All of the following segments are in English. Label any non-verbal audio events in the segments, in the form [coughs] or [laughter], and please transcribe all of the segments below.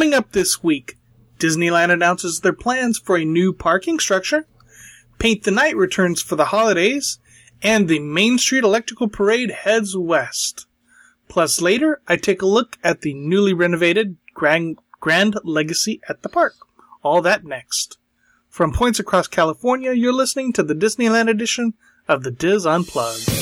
Coming up this week, Disneyland announces their plans for a new parking structure. Paint the Night returns for the holidays, and the Main Street Electrical Parade heads west. Plus, later, I take a look at the newly renovated Grand, Grand Legacy at the park. All that next. From points across California, you're listening to the Disneyland edition of the DIS Unplugged.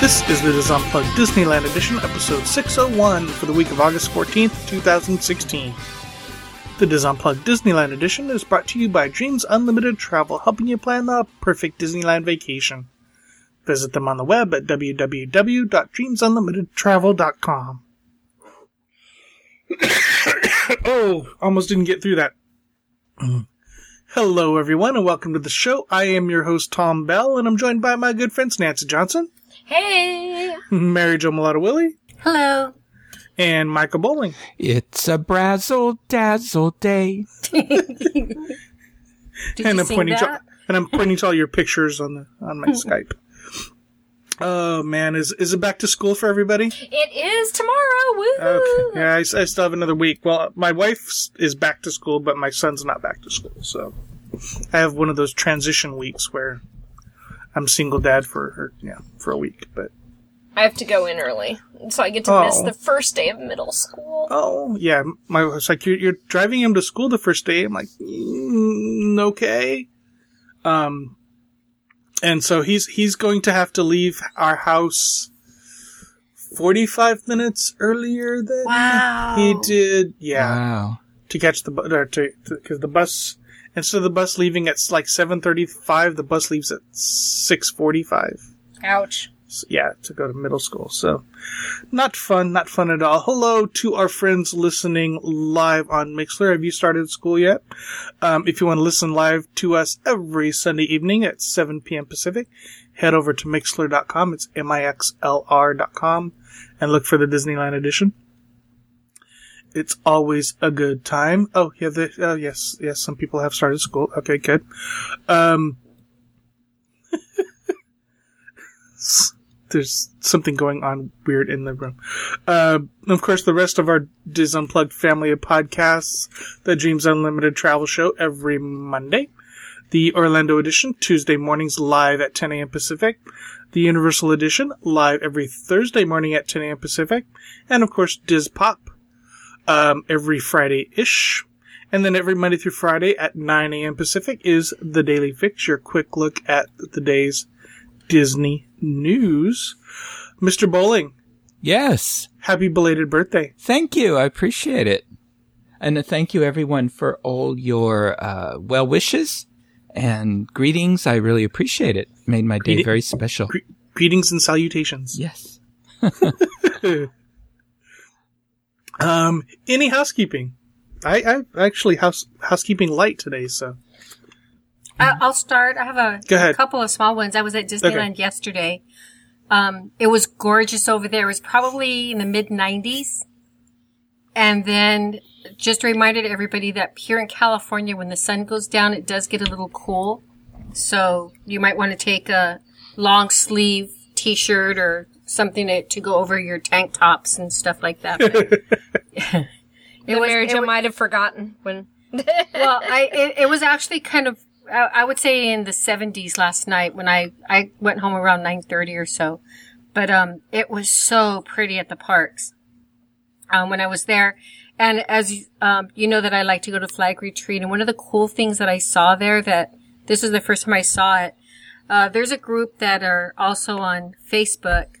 This is the DIS Unplugged Disneyland Edition, episode 601 for the week of August 14th, 2016. The DIS Unplugged Disneyland Edition is brought to you by Dreams Unlimited Travel, helping you plan the perfect Disneyland vacation. Visit them on the web at www.dreamsunlimitedtravel.com. [coughs] oh, almost didn't get through that. Mm. Hello, everyone, and welcome to the show. I am your host, Tom Bell, and I'm joined by my good friends, Nancy Johnson, Hey! Mary Jo Mulatto Willie, Hello. and Michael Bowling. It's a brazzle dazzle day. [laughs] Did and you I'm sing pointing to, and I'm pointing to all your pictures on the on my [laughs] Skype. Oh man, is is it back to school for everybody? It is tomorrow. Woo! Okay, yeah, I still have another week. Well, my wife is back to school, but my son's not back to school, so I have one of those transition weeks where I'm single dad for or, yeah for a week. But I have to go in early, so I get to miss Oh. the first day of middle school. oh yeah, my wife's like you're, you're driving him to school the first day. I'm like mm, okay, um, and so he's he's going to have to leave our house. 45 minutes earlier than Wow. he did. Yeah. Wow. to catch the bus, or to because the bus instead of the bus leaving at like seven thirty five, the bus leaves at six forty five. Ouch. Yeah, to go to middle school. So, not fun, not fun at all. Hello to our friends listening live on Mixlr. Have you started school yet? Um, if you want to listen live to us every Sunday evening at 7 p.m. Pacific, head over to Mixlr.com. It's M-I-X-L-R.com and look for the Disneyland edition. It's always a good time. Oh, yeah, the, uh, yes, yes, some people have started school. Okay, good. Um, [laughs] there's something going on weird in the room. Uh, of course, the rest of our DIS Unplugged family of podcasts, the Dreams Unlimited Travel Show every Monday, the Orlando edition Tuesday mornings live at 10 a.m. Pacific, the Universal edition live every Thursday morning at 10 a.m. Pacific, and of course DIS Pop um, every Friday ish. And then every Monday through Friday at 9 a.m. Pacific is the Daily Fix, your quick look at the day's Disney news. Mr. Bowling, Yes. happy belated birthday. Thank you. I appreciate it. And thank you everyone for all your uh, well wishes and greetings. I really appreciate it. Made my day very special. Gre- greetings and salutations. Yes. [laughs] [laughs] Um, any housekeeping? I, I actually house housekeeping light today, so I- I'll start. I have a, a couple of small ones. I was at Disneyland yesterday. Um, it was gorgeous over there. It was probably in the mid 90s. And then just reminded everybody that here in California, when the sun goes down, it does get a little cool. So you might want to take a long sleeve t-shirt or something to, to go over your tank tops and stuff like that. [laughs] But The was- marriage it I might have forgotten when. [laughs] well, I it, it was actually kind of I, I would say in the 70s last night when I I went home around 9:30 or so. But um it was so pretty at the parks. Um when I was there and as um you know that I like to go to flag retreat and one of the cool things that I saw there that this was the first time I saw it. Uh there's a group that are also on Facebook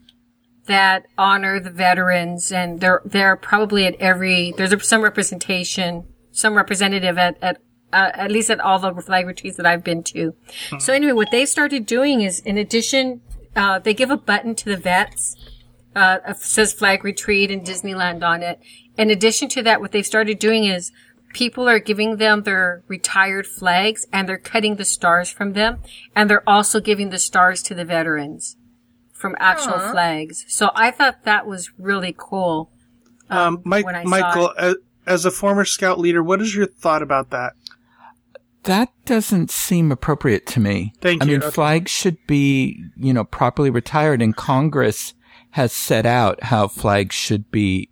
that honor the veterans and they're they're probably at every there's some representation some representative at at uh, at least at all the flag retreats that I've been to. So anyway, what they started doing is in addition uh, they give a button to the vets uh, says flag retreat and Disneyland on it. In addition to that, what they've started doing is people are giving them their retired flags and they're cutting the stars from them and they're also giving the stars to the veterans from actual flags. So I thought that was really cool. Um, Mike, when I saw Michael, as, as a former scout leader, what is your thought about that? That doesn't seem appropriate to me. Thank I you. mean, Okay. flags should be, you know, properly retired and Congress has set out how flags should be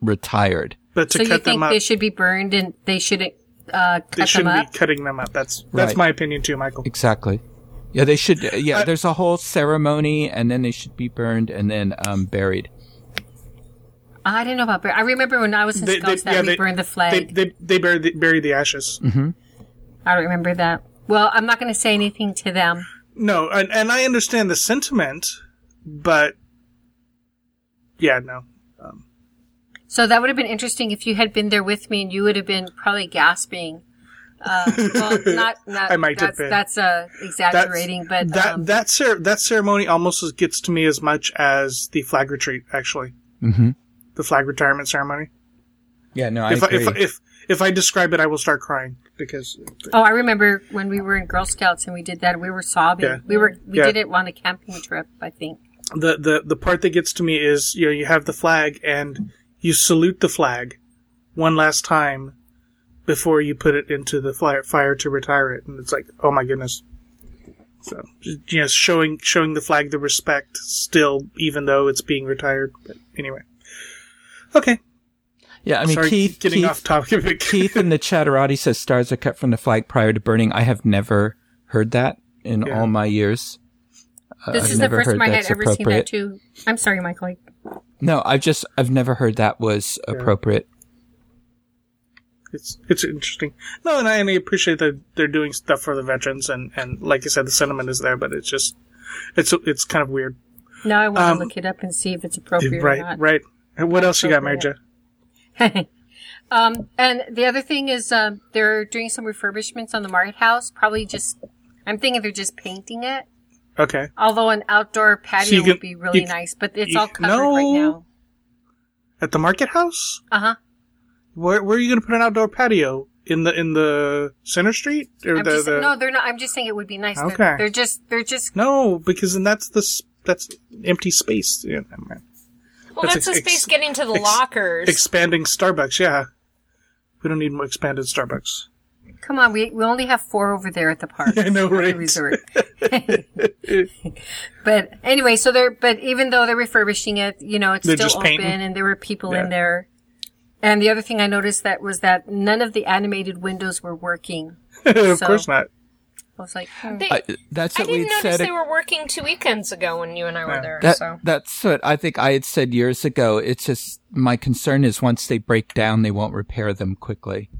retired. But to so you think them up, they should be burned and they shouldn't uh, cut them shouldn't up? be cutting them up. That's that's Right. my opinion too, Michael. Exactly. Yeah, they should, uh, yeah, Uh, there's a whole ceremony and then they should be burned and then, um, buried. I didn't know about bur- I remember when I was in They, they, that yeah, we they, burned the flag. they, they bury the, bury the ashes. I don't remember that. Well, I'm not going to say anything to them. No, and, and I understand the sentiment, but yeah, no. Um, So that would have been interesting if you had been there with me and you would have been probably gasping. Uh, well, not, [laughs] not, I might have that's, been. that's, uh, exaggerating, but, that um, that cer- that ceremony almost as- gets to me as much as the flag retreat. Actually, Mm-hmm. the flag retirement ceremony. Yeah, no, I if I, agree. if if if I describe it, I will start crying because oh, I remember when we were in Girl Scouts and we did that, we were sobbing. Yeah. We were, we Yeah. did it on a camping trip, I think. the the the part that gets to me is you know you have the flag and you salute the flag one last time before you put it into the fire, fire to retire it, and it's like oh my goodness. So just, you know, showing showing the flag the respect still, even though it's being retired. But anyway, okay. yeah, I mean, Sorry, Keith, getting Keith, off topic. [laughs] Keith in the chatterati says stars are cut from the flag prior to burning. I have never heard that in Yeah. all my years. Uh, This I've is the first time I had ever seen that too. I'm sorry, Michael. No, I've just, I've never heard that was appropriate. It's it's interesting. No, and I, and I appreciate that they're doing stuff for the veterans, and and like I said, the sentiment is there, but it's just it's it's kind of weird. Now I want Um, to look it up and see if it's appropriate or right, not. right. And what else you got, Mary Jo? [laughs] um, and the other thing is, uh, they're doing some refurbishments on the Market House. Probably just, I'm thinking they're just painting it. Okay. Although an outdoor patio you can- would be really you- nice, but it's you- all covered right no. now. At the market house? Uh huh. Where where are you going to put an outdoor patio? In the in the center street or I'm the, just the no, they're not. I'm just saying it would be nice. They're- Okay. They're, just, they're just. No, because then that's the that's empty space. Yeah, never. Well, That's that's, the ex- space getting to the ex- lockers. Expanding Starbucks, yeah. We don't need more expanded Starbucks. Come on, we we only have four over there at the park. [laughs] I know, at the right? resort. [laughs] but anyway, so they're but even though they're refurbishing it, you know, it's They're still just open, painting. and there were people Yeah. in there. And the other thing I noticed that was that none of the animated windows were working. [laughs] of So- course not. I was like, hmm. They, I, that's what we didn't notice said. they were working two weekends ago when you and I were Yeah. there. That, so That's what I think I had said years ago. It's just my concern is once they break down, they won't repair them quickly.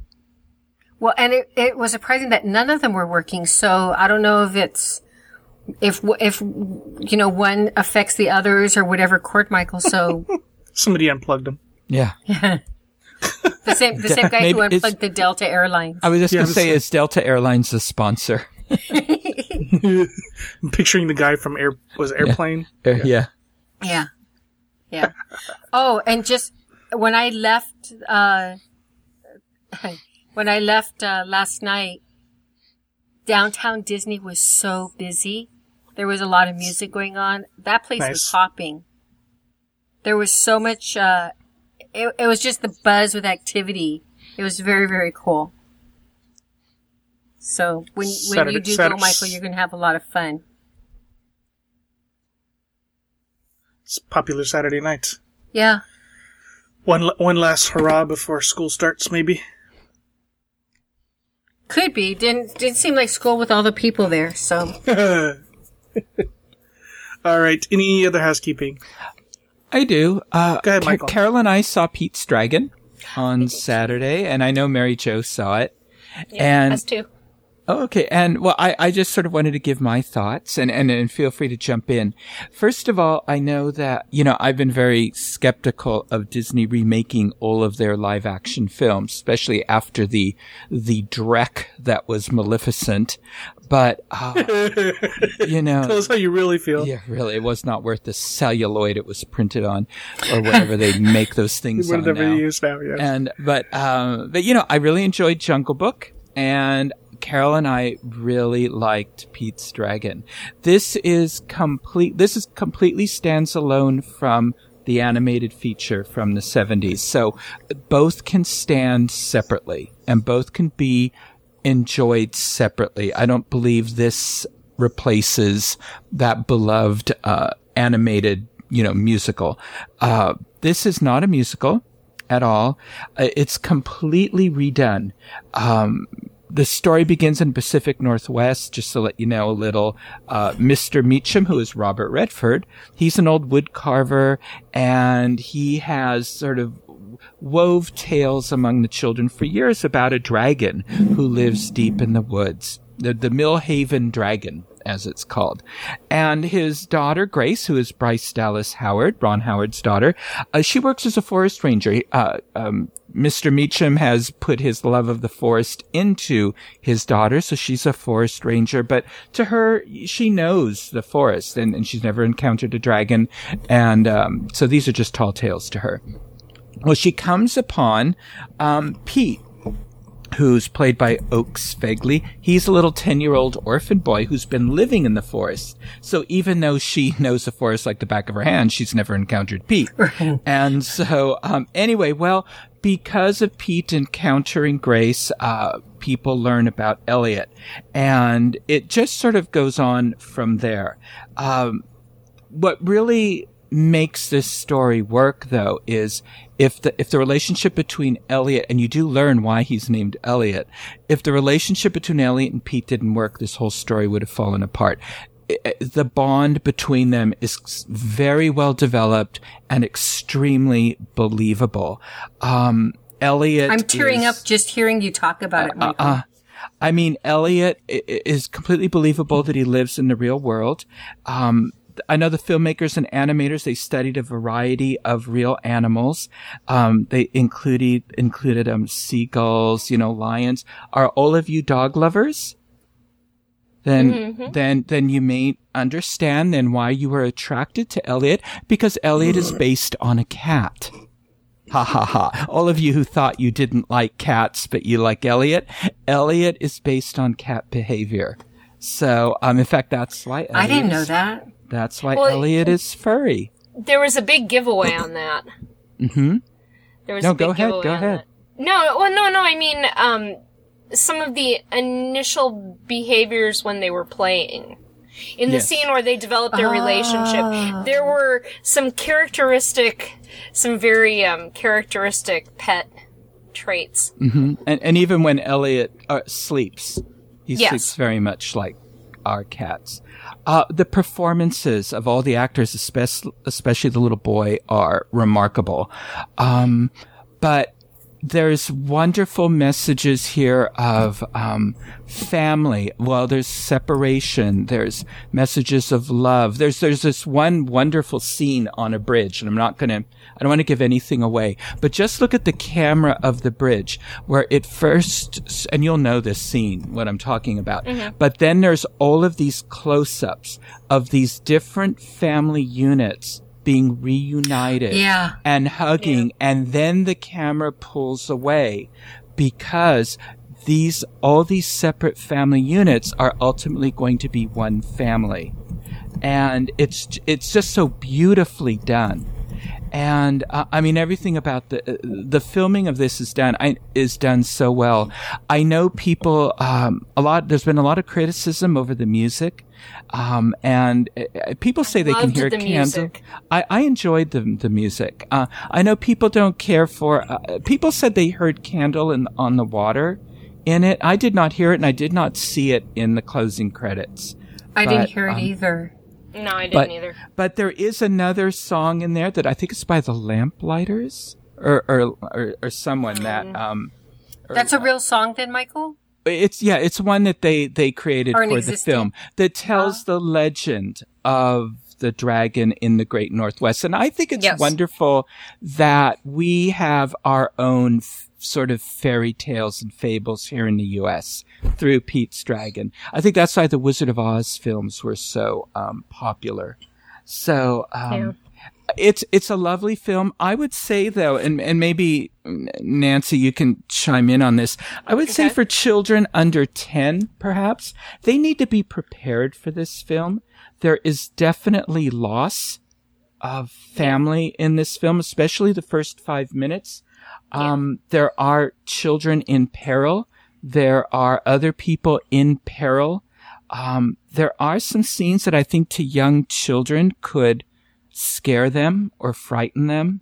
well, and it it was surprising that none of them were working. So I don't know if it's if if you know one affects the others or whatever. Court Michael. So [laughs] Somebody unplugged them. Yeah. Yeah. [laughs] [laughs] the same the same guy Maybe who unplugged the Delta Airlines. I was just Yeah, going to say, is Delta Airlines the sponsor? [laughs] I'm picturing the guy from Air was it Airplane. Uh, yeah. Yeah. Yeah. oh, and just when I left, uh, [laughs] when I left, uh, last night, downtown Disney was so busy. There was a lot of music going on. That place was hopping. There was so much, uh, it, it was just the buzz with activity. It was very, very cool. So when, when you do go, Michael, you're going to have a lot of fun. It's popular Saturday night. Yeah. One one last hurrah before school starts, maybe. Could be. Didn't didn't seem like school with all the people there. So [laughs] All right. Any other housekeeping? I do. Uh, Go ahead, Ca- Michael. Carol and I saw Pete's Dragon on Saturday, and I know Mary Jo saw it. and us too. Oh, okay. And well, I, I just sort of wanted to give my thoughts and, and, and feel free to jump in. First of all, I know that, you know, I've been very skeptical of Disney remaking all of their live action films, especially after the, the dreck that was Maleficent. But, uh, [laughs] you know. Tell us how you really feel. Yeah, really, it was not worth the celluloid it was printed on, or whatever they [laughs] make those things on Whatever now. you use now, yes. And but um, but you know, I really enjoyed Jungle Book, and Carol and I really liked Pete's Dragon. This is complete. This is completely stands alone from the animated feature from the 70s. So both can stand separately and both can be enjoyed separately. I don't believe this replaces that beloved uh, animated, you know, musical. Uh, this is not a musical at all. Uh, it's completely redone. Um, the story begins in Pacific Northwest, just to let you know a little. Uh, Mr. Meacham, who is Robert Redford, he's an old wood carver and he has sort of wove tales among the children for years about a dragon who lives deep in the woods. The, the Millhaven dragon, as it's called. And his daughter, Grace, who is Bryce Dallas Howard, Ron Howard's daughter, uh, she works as a forest ranger. Uh, um, Mr. Meacham has put his love of the forest into his daughter, so she's a forest ranger, but to her, she knows the forest and, and she's never encountered a dragon. And, um, so these are just tall tales to her. Well, she comes upon, um, Pete, who's played by Oakes Fegley. He's a little 10 year old orphan boy who's been living in the forest. So even though she [laughs] knows the forest like the back of her hand, she's never encountered Pete. [laughs] and so, um, anyway, well, because of Pete encountering Grace, uh, people learn about Elliot. And it just sort of goes on from there. Um, what really makes this story work though is if the if the relationship between Elliot and you do learn why he's named Elliot, if the relationship between Elliot and Pete didn't work, this whole story would have fallen apart. The bond between them is very well developed and extremely believable. Um, Elliot, I'm tearing is, up just hearing you talk about it. Michael. uh, I mean, Elliot is completely believable that he lives in the real world. Um, I know the filmmakers and animators, they studied a variety of real animals. Um, they included, included, um, seagulls, you know, lions. Are all of you dog lovers? Then, then, then you may understand then why you were attracted to Elliot because Elliot is based on a cat. Ha ha ha. All of you who thought you didn't like cats, but you like Elliot, Elliot is based on cat behavior. So, um, in fact, that's why I didn't know that. That's why Well, Elliot is furry. There was a big giveaway on that. Mm-hmm. There was No, a big go ahead, go ahead. that. No, well, no, no. I mean, um, some of the initial behaviors when they were playing. In the Yes. scene where they developed their relationship, there were some characteristic, some very um, characteristic pet traits. Mm-hmm. And, and even when Elliot uh, sleeps, he Yes. sleeps very much like our cats. Uh, the performances of all the actors, especially, especially the little boy, are remarkable. Um, but there's wonderful messages here of um, family. Well, there's separation. There's messages of love. There's there's this one wonderful scene on a bridge, and I'm not gonna. I don't want to give anything away, but just look at the camera of the bridge where it first, and you'll know this scene, what I'm talking about. But then there's all of these close-ups of these different family units being reunited Yeah. and hugging and then the camera pulls away because these all these separate family units are ultimately going to be one family and it's it's just so beautifully done and uh, I mean everything about the the filming of this is done I, is done so well. I know people um, a lot. There's been a lot of criticism over the music, um, and uh, people say they can hear the candle. I, I enjoyed the the music. Uh, I know people don't care for. Uh, people said they heard "Candle" in, on the Water in it. I did not hear it, and I did not see it in the closing credits. I didn't But, hear it um, either. No, I didn't But either. but there is another song in there that I think is by the Lamplighters or or or, or someone that um. or- That's a real song then, Michael? It's yeah, it's one that they they created for the film that tells the legend of the dragon in the Great Northwest, and I think it's Yes. wonderful that we have our own f- sort of fairy tales and fables here in the U.S. through Pete's Dragon. I think that's why the Wizard of Oz films were so um, popular. So um, it's it's a lovely film. I would say though, and and maybe Nancy, you can chime in on this. I would say for children under ten, perhaps they need to be prepared for this film. There is definitely loss of family in this film, especially the first five minutes. Um, there are children in peril There are other people in peril. Um, there are some scenes that I think to young children could scare them or frighten them.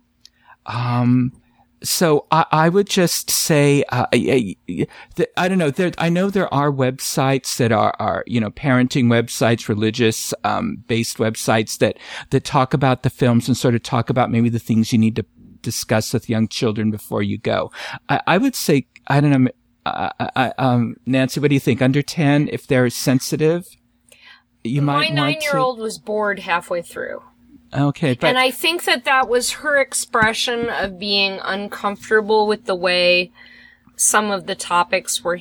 Um, so I, I would just say, uh, I, I, I don't know. There, I know there are websites that are, are you know, parenting websites, religious um, based websites that that talk about the films and sort of talk about maybe the things you need to discuss with young children before you go. I, I would say, I don't know, uh, I, um, Nancy, what do you think? Under ten, if they're sensitive, you My might want nine year to. old was bored halfway through. Okay, but and I think that that was her expression of being uncomfortable with the way some of the topics were.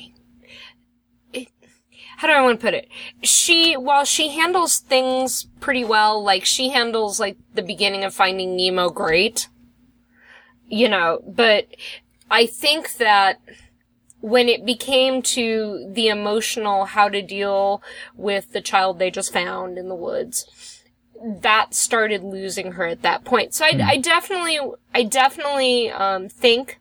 How do I want to put it? She, while she handles things pretty well, like she handles like the beginning of Finding Nemo great, you know, but I think that when it became to the emotional how to deal with the child they just found in the woods, that started losing her at that point. So I, I definitely, I definitely, um, think,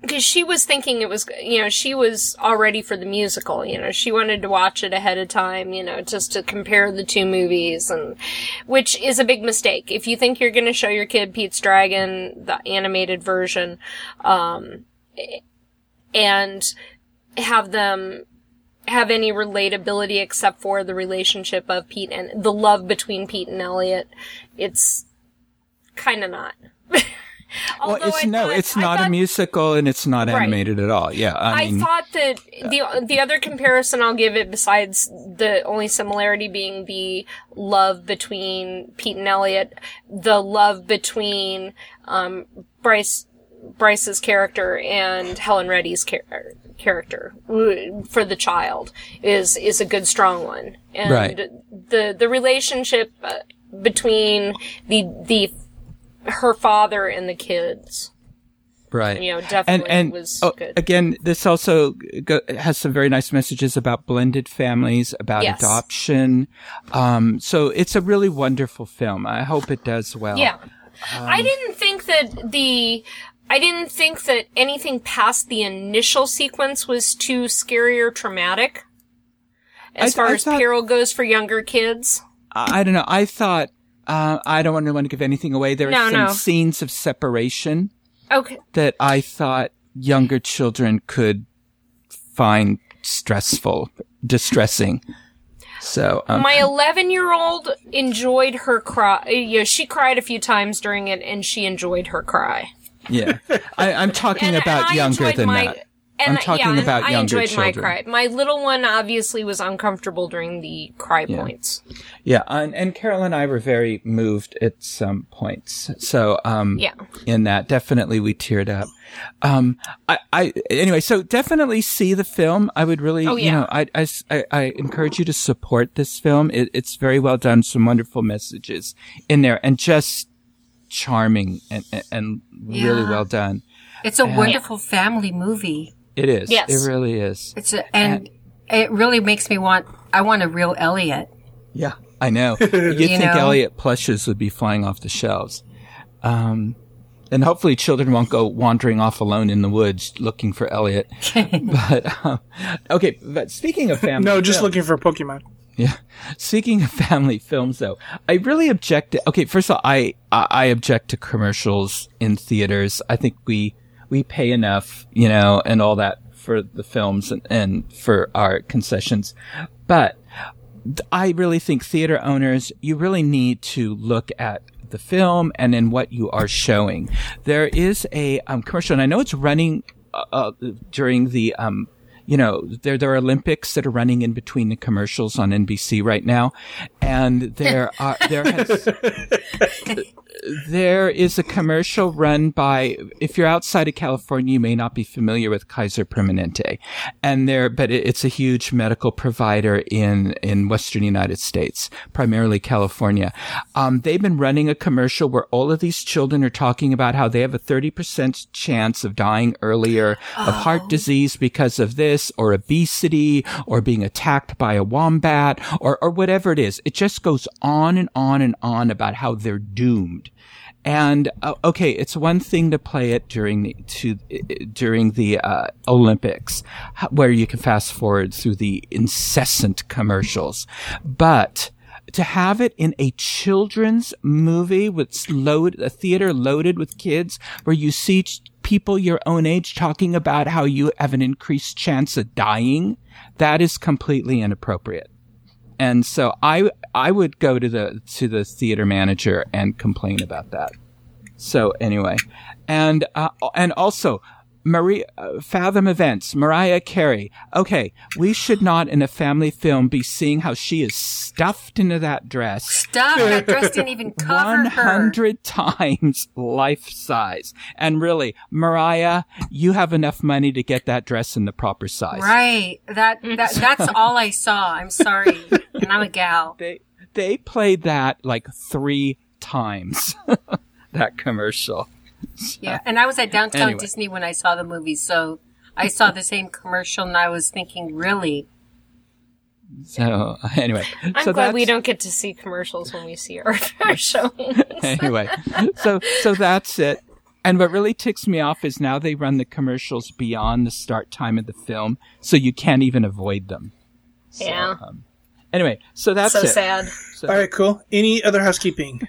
because she was thinking it was, you know, she was all ready for the musical, you know, she wanted to watch it ahead of time, you know, just to compare the two movies and, which is a big mistake. If you think you're going to show your kid Pete's Dragon, the animated version, um, and have them have any relatability except for the relationship of Pete and the love between Pete and Elliot. It's kind of not. [laughs] well, it's no, thought- it's not a musical and it's not Right. animated at all. Yeah, I I mean, thought that the the other comparison I'll give it, besides the only similarity being the love between Pete and Elliot, the love between um, Bryce Bryce's character and Helen Reddy's char- character for the child is is a good strong one, and Right. the the relationship uh, between the the her father and the kids. right. You know, and definitely and was oh, good. again, this also go, has some very nice messages about blended families, about Yes. adoption. Um, so it's a really wonderful film. I hope it does well. Yeah. Um, I didn't think that the I didn't think that anything past the initial sequence was too scary or traumatic. As I- far I as thought- peril goes for younger kids. I, I don't know. I thought uh, I don't want to want to give anything away. There are No, some no. scenes of separation Okay. that I thought younger children could find stressful, distressing. So um, My 11 year old enjoyed her cry. You know, she cried a few times during it and she enjoyed her cry. Yeah, I, I'm talking And- about and younger than my- that. And I'm talking yeah, about I younger enjoyed my children. cry. My little one obviously was uncomfortable during the cry points. Yeah, and, and Carol and I were very moved at some points. So, um, Yeah. in that, definitely we teared up. Um, I, I, anyway, so definitely see the film. I would really, Oh, you know, I, I, I- I encourage you to support this film. It, it's very well done. Some wonderful messages in there and just charming and, and, and really well done. It's a wonderful family movie. It is. Yes. It really is. It's a, and it really makes me want. I want a real Elliot. Yeah, I know. [laughs] You'd think know? Elliot plushes would be flying off the shelves. Um, and hopefully children won't go wandering off alone in the woods looking for Elliot. [laughs] but, um, okay, but speaking of [laughs] family. No, just film- looking for Pokemon. Yeah. Speaking of family films though, I really object to, okay, first of all, I, I object to commercials in theaters. I think we, we pay enough, you know, and all that for the films and, and for our concessions. But I really think theater owners, you really need to look at the film and in what you are showing. There is a um, commercial, and I know it's running uh, uh, during the um, you know, there there are Olympics that are running in between the commercials on NBC right now, and there are there has [laughs] there is a commercial run by if you're outside of California, you may not be familiar with Kaiser Permanente, and there, but it, it's a huge medical provider in in Western United States, primarily California. Um, they've been running a commercial where all of these children are talking about how they have a thirty percent chance of dying earlier of heart disease because of this or obesity or being attacked by a wombat or, or whatever it is. It just goes on and on and on about how they're doomed. And uh, okay, it's one thing to play it during the to during the uh, Olympics, where you can fast forward through the incessant commercials, but to have it in a children's movie with load a theater loaded with kids, where you see ch- people your own age talking about how you have an increased chance of dying, that is completely inappropriate and so I I would go to the to the theater manager and complain about that. So anyway, and uh, and also Maria uh, Fathom Events, Mariah Carey. Okay, we should not in a family film be seeing how she is stuffed into that dress. Stuffed that dress didn't even cover One her. hundred [laughs] times life size. And really, Mariah, you have enough money to get that dress in the proper size. Right. That, that that's [laughs] all I saw. I'm sorry. And I'm a gal. They they played that like three times. [laughs] that commercial. Yeah. And I was at Downtown Anyway. Disney when I saw the movie, so I saw the same commercial and I was thinking, really? So [laughs] anyway, I'm so glad we don't get to see commercials when we see our, [laughs] our showings. [laughs] anyway, so so that's it. And what really ticks me off is now they run the commercials beyond the start time of the film, so you can't even avoid them. So, Yeah. um, anyway, so that's so it. sad. So, All right, cool. Any other housekeeping?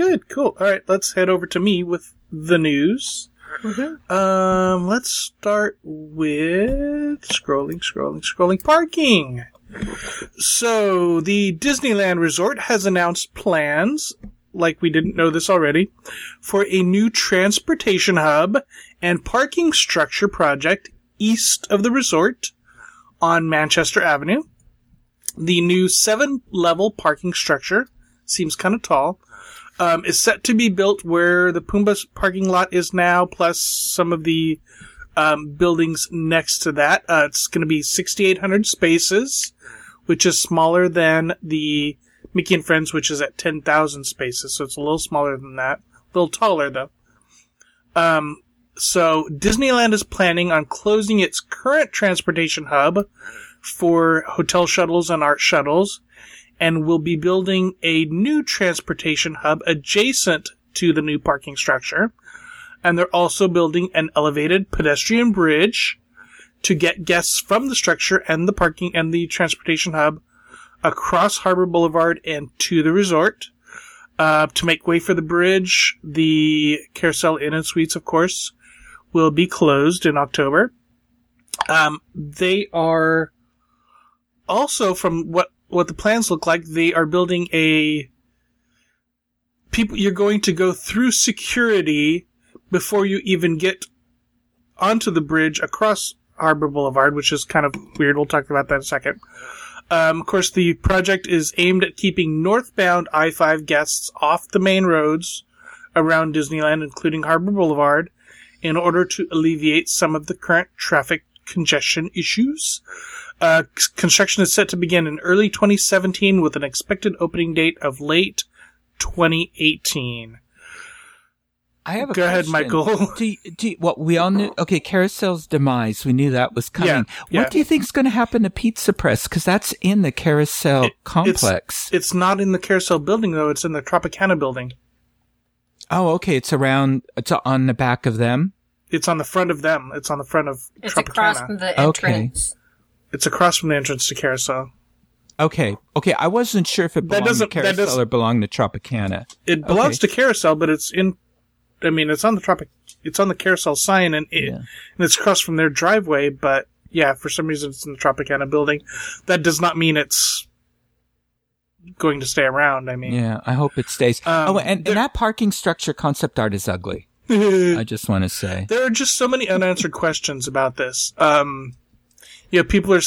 Good, cool. All right, let's head over to me with the news. Um, let's start with scrolling, scrolling, scrolling. Parking. So the Disneyland Resort has announced plans, like we didn't know this already, for a new transportation hub and parking structure project east of the resort on Manchester Avenue. The new seven level parking structure seems kind of tall. Um, is set to be built where the Pumbaa parking lot is now, plus some of the um, buildings next to that. Uh, it's going to be 6,800 spaces, which is smaller than the Mickey and Friends, which is at 10,000 spaces. So it's a little smaller than that. A little taller though. Um, so Disneyland is planning on closing its current transportation hub for hotel shuttles and ART shuttles and will be building a new transportation hub adjacent to the new parking structure. And they're also building an elevated pedestrian bridge to get guests from the structure and the parking and the transportation hub across Harbor Boulevard and to the resort. Uh, to make way for the bridge, the Carousel Inn and Suites, of course, will be closed in October. Um, they are also, from what what the plans look like, they are building a people. You're going to go through security before you even get onto the bridge across Harbor Boulevard, which is kind of weird. We'll talk about that in a second. Um, of course, the project is aimed at keeping northbound I-5 guests off the main roads around Disneyland, including Harbor Boulevard, in order to alleviate some of the current traffic congestion issues. Uh, construction is set to begin in early 2017 with an expected opening date of late 2018. I have a Go ahead. Michael. [laughs] Do you, do you, what we all knew? Okay, Carousel's demise. We knew that was coming. Yeah, yeah. What do you think is going to happen to Pizza Press? Because that's in the Carousel It- complex. It's, it's not in the Carousel building though. It's in the Tropicana building. oh, okay. It's around. It's on the back of them. It's on the front of them. It's on the front of It's Tropicana. across from the Okay. It's across from the entrance to Carousel. Okay. Okay. I wasn't sure if it That belonged to doesn't- that Carousel or belonged to Tropicana. It belongs Okay. to Carousel, but it's in. I mean, it's on the Tropic. It's on the Carousel sign, and it, Yeah. and it's across from their driveway. But yeah, for some reason, it's in the Tropicana building. That does not mean it's going to stay around. I mean, Yeah. I hope it stays. Um, oh, and, and that parking structure concept art is ugly. [laughs] I just want to say. there are just so many unanswered questions about this. Um, you know, people are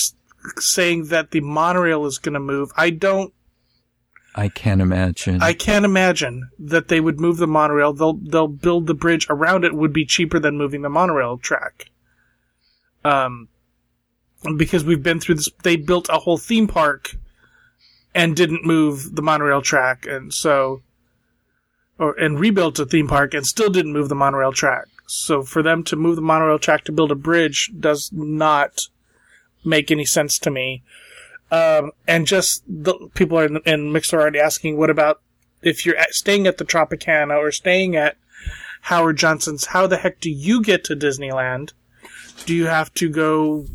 saying that the monorail is going to move. I don't. I can't imagine. I can't imagine that they would move the monorail. They'll they'll build the bridge around it. Would be cheaper than moving the monorail track. Um, because we've been through this. They built a whole theme park and didn't move the monorail track, and so, or and rebuilt a theme park and still didn't move the monorail track. So for them to move the monorail track to build a bridge does not make any sense to me. Um, and just the people in, in Mixlr are already asking, what about if you're at, staying at the Tropicana or staying at Howard Johnson's? How the heck do you get to Disneyland? Do you have to go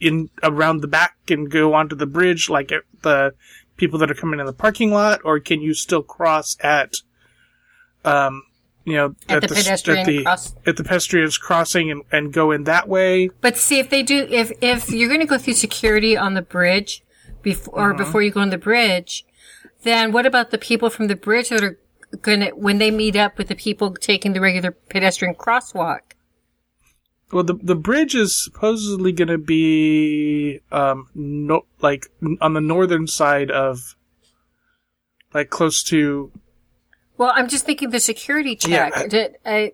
in around the back and go onto the bridge like the people that are coming in the parking lot, or can you still cross at, um, you know, At the s- pedestrian cross- at the pedestrians crossing and, and go in that way? But see if they do if if you're going to go through security on the bridge before or before you go on the bridge, then what about the people from the bridge that are going to when they meet up with the people taking the regular pedestrian crosswalk? Well, the the bridge is supposedly going to be um no like on the northern side of like close to Well, I'm just thinking the security check. Yeah, I- Did- I-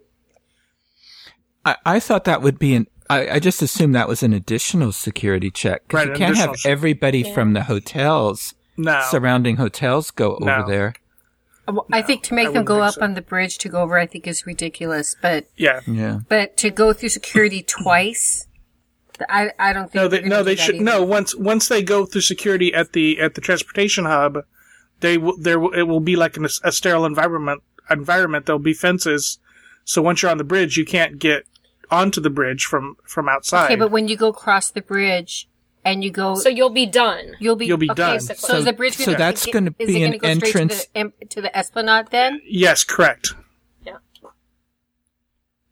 I, I thought that would be an. I, I just assumed that was an additional security check because Right, you can't have additional check. everybody from the hotels, no surrounding hotels, go No. over there. well, I think to make I them go up so. on the bridge to go over, I think is ridiculous. But yeah Yeah. but to go through security [coughs] twice, I I don't think no they no they should either. no once once they go through security at the at the transportation hub they will there will- it will be like an, a sterile environment environment there'll be fences so once you're on the bridge you can't get onto the bridge from from outside Okay, but when you go across the bridge and you go, So you'll be done. you'll be you'll be okay, done. So, So- is the bridge so gonna, that's gonna be an go entrance- to the, to the Esplanade then? yes correct Yeah.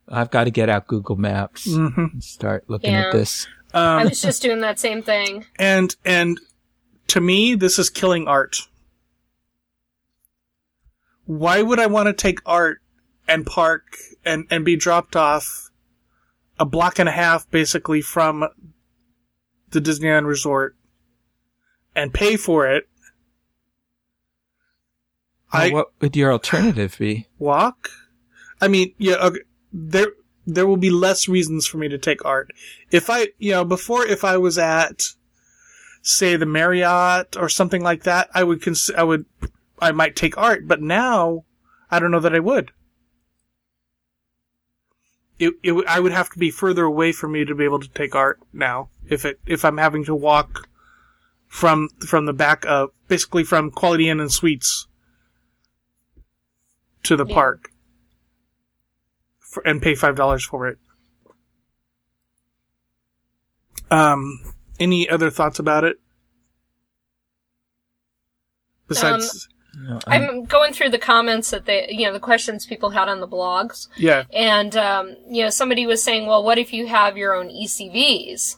I've got to get out Google Maps Mm-hmm. and start looking Yeah. at this. I was just doing that same thing. and and to me this is killing ART why would i want to take ART and park and and be dropped off a block and a half basically from the disneyland resort and pay for it? Well, i what would your alternative be? walk? I mean yeah okay, there there will be less reasons for me to take ART. If i you know before if i was at say the marriott or something like that i would cons- i would i might take ART but now i don't know that i would it, it i would have to be further away for me to be able to take ART now if it if i'm having to walk from from the back of basically from quality inn and suites to the Yeah. park for, and pay five dollars for it. Um, any other thoughts about it? Besides, No, I'm- I'm going through the comments that they, you know, the questions people had on the blogs. yeah, And, um, you know, somebody was saying, well, what if you have your own ECVs?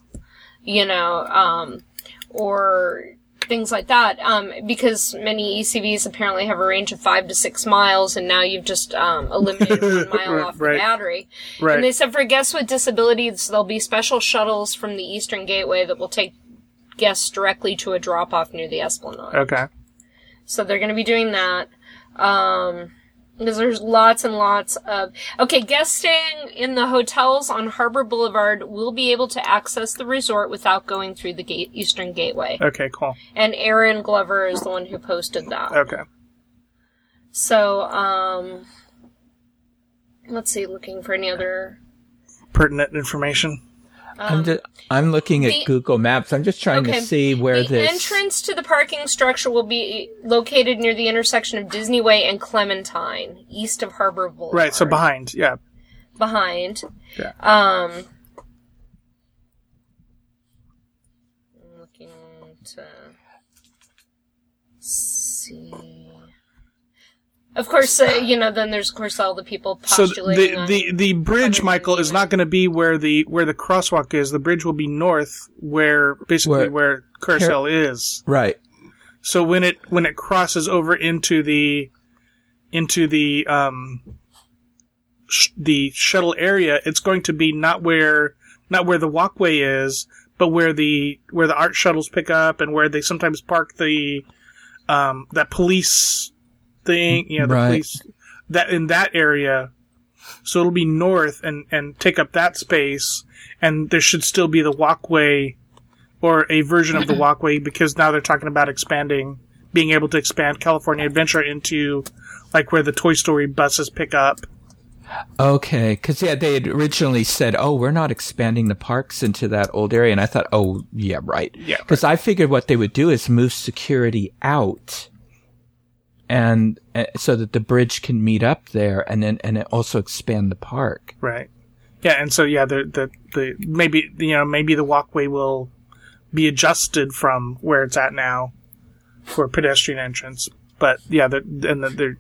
You know, um, or things like that. Um, because many ECVs apparently have a range of five to six miles, and now you've just, um, eliminated one [laughs] mile off the battery. right. And they said for guests with disabilities, there'll be special shuttles from the Eastern Gateway that will take guests directly to a drop off near the Esplanade. okay, So they're going to be doing that. Um, because there's lots and lots of okay guests staying in the hotels on Harbor Boulevard will be able to access the resort without going through the gate, Eastern Gateway. okay, cool, And Erin Glover is the one who posted that. okay. So um, let's see, looking for any other. Pertinent information. I'm just, I'm looking at the- Google Maps. I'm just trying Okay. to see where the this. entrance to the parking structure will be located near the intersection of Disney Way and Clementine, east of Harbor Boulevard. Right, so behind, yeah, behind. Yeah. Um. I'm looking to see. Of course, uh, you know. Then there's of course all the people so postulating. the the the bridge, Michael, is not going to be where the where the crosswalk is. The bridge will be north, where basically Where- where Carousel is. right. So when it when it crosses over into the into the um sh- the shuttle area, it's going to be not where not where the walkway is, but where the where the ART shuttles pick up and where they sometimes park the um that police thing, you know, the Right. police that in that area. So it'll be north and and take up that space, and there should still be the walkway or a version of the [clears throat] walkway because now they're talking about expanding, being able to expand California Adventure into like where the Toy Story buses pick up Okay, because yeah, they had originally said, "Oh, we're not expanding the parks into that old area," and I thought, "Oh, yeah, right." Yeah, because I figured what they would do is move security out, and uh, so that the bridge can meet up there, and then and also expand the park. Right. Yeah, and so yeah, the the the maybe you know maybe the walkway will be adjusted from where it's at now for pedestrian entrance. But yeah, the and the the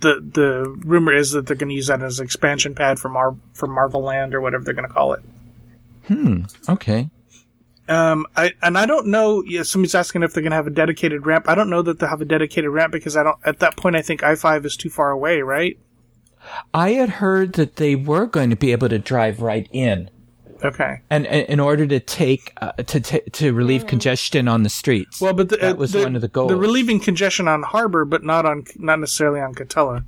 the, the rumor is that they're going to use that as an expansion pad for Mar for Marvel Land or whatever they're going to call it. Hmm. Okay. Um, I and I don't know. Yeah, somebody's asking if they're going to have a dedicated ramp. I don't know that they'll have a dedicated ramp because I don't. At that point, I think I five is too far away. Right. I had heard that they were going to be able to drive right in. Okay. And, and in order to take uh, to t- to relieve congestion on the streets. Well, but the, that was the, one of the goals. The relieving congestion on Harbor, but not on not necessarily on Katella.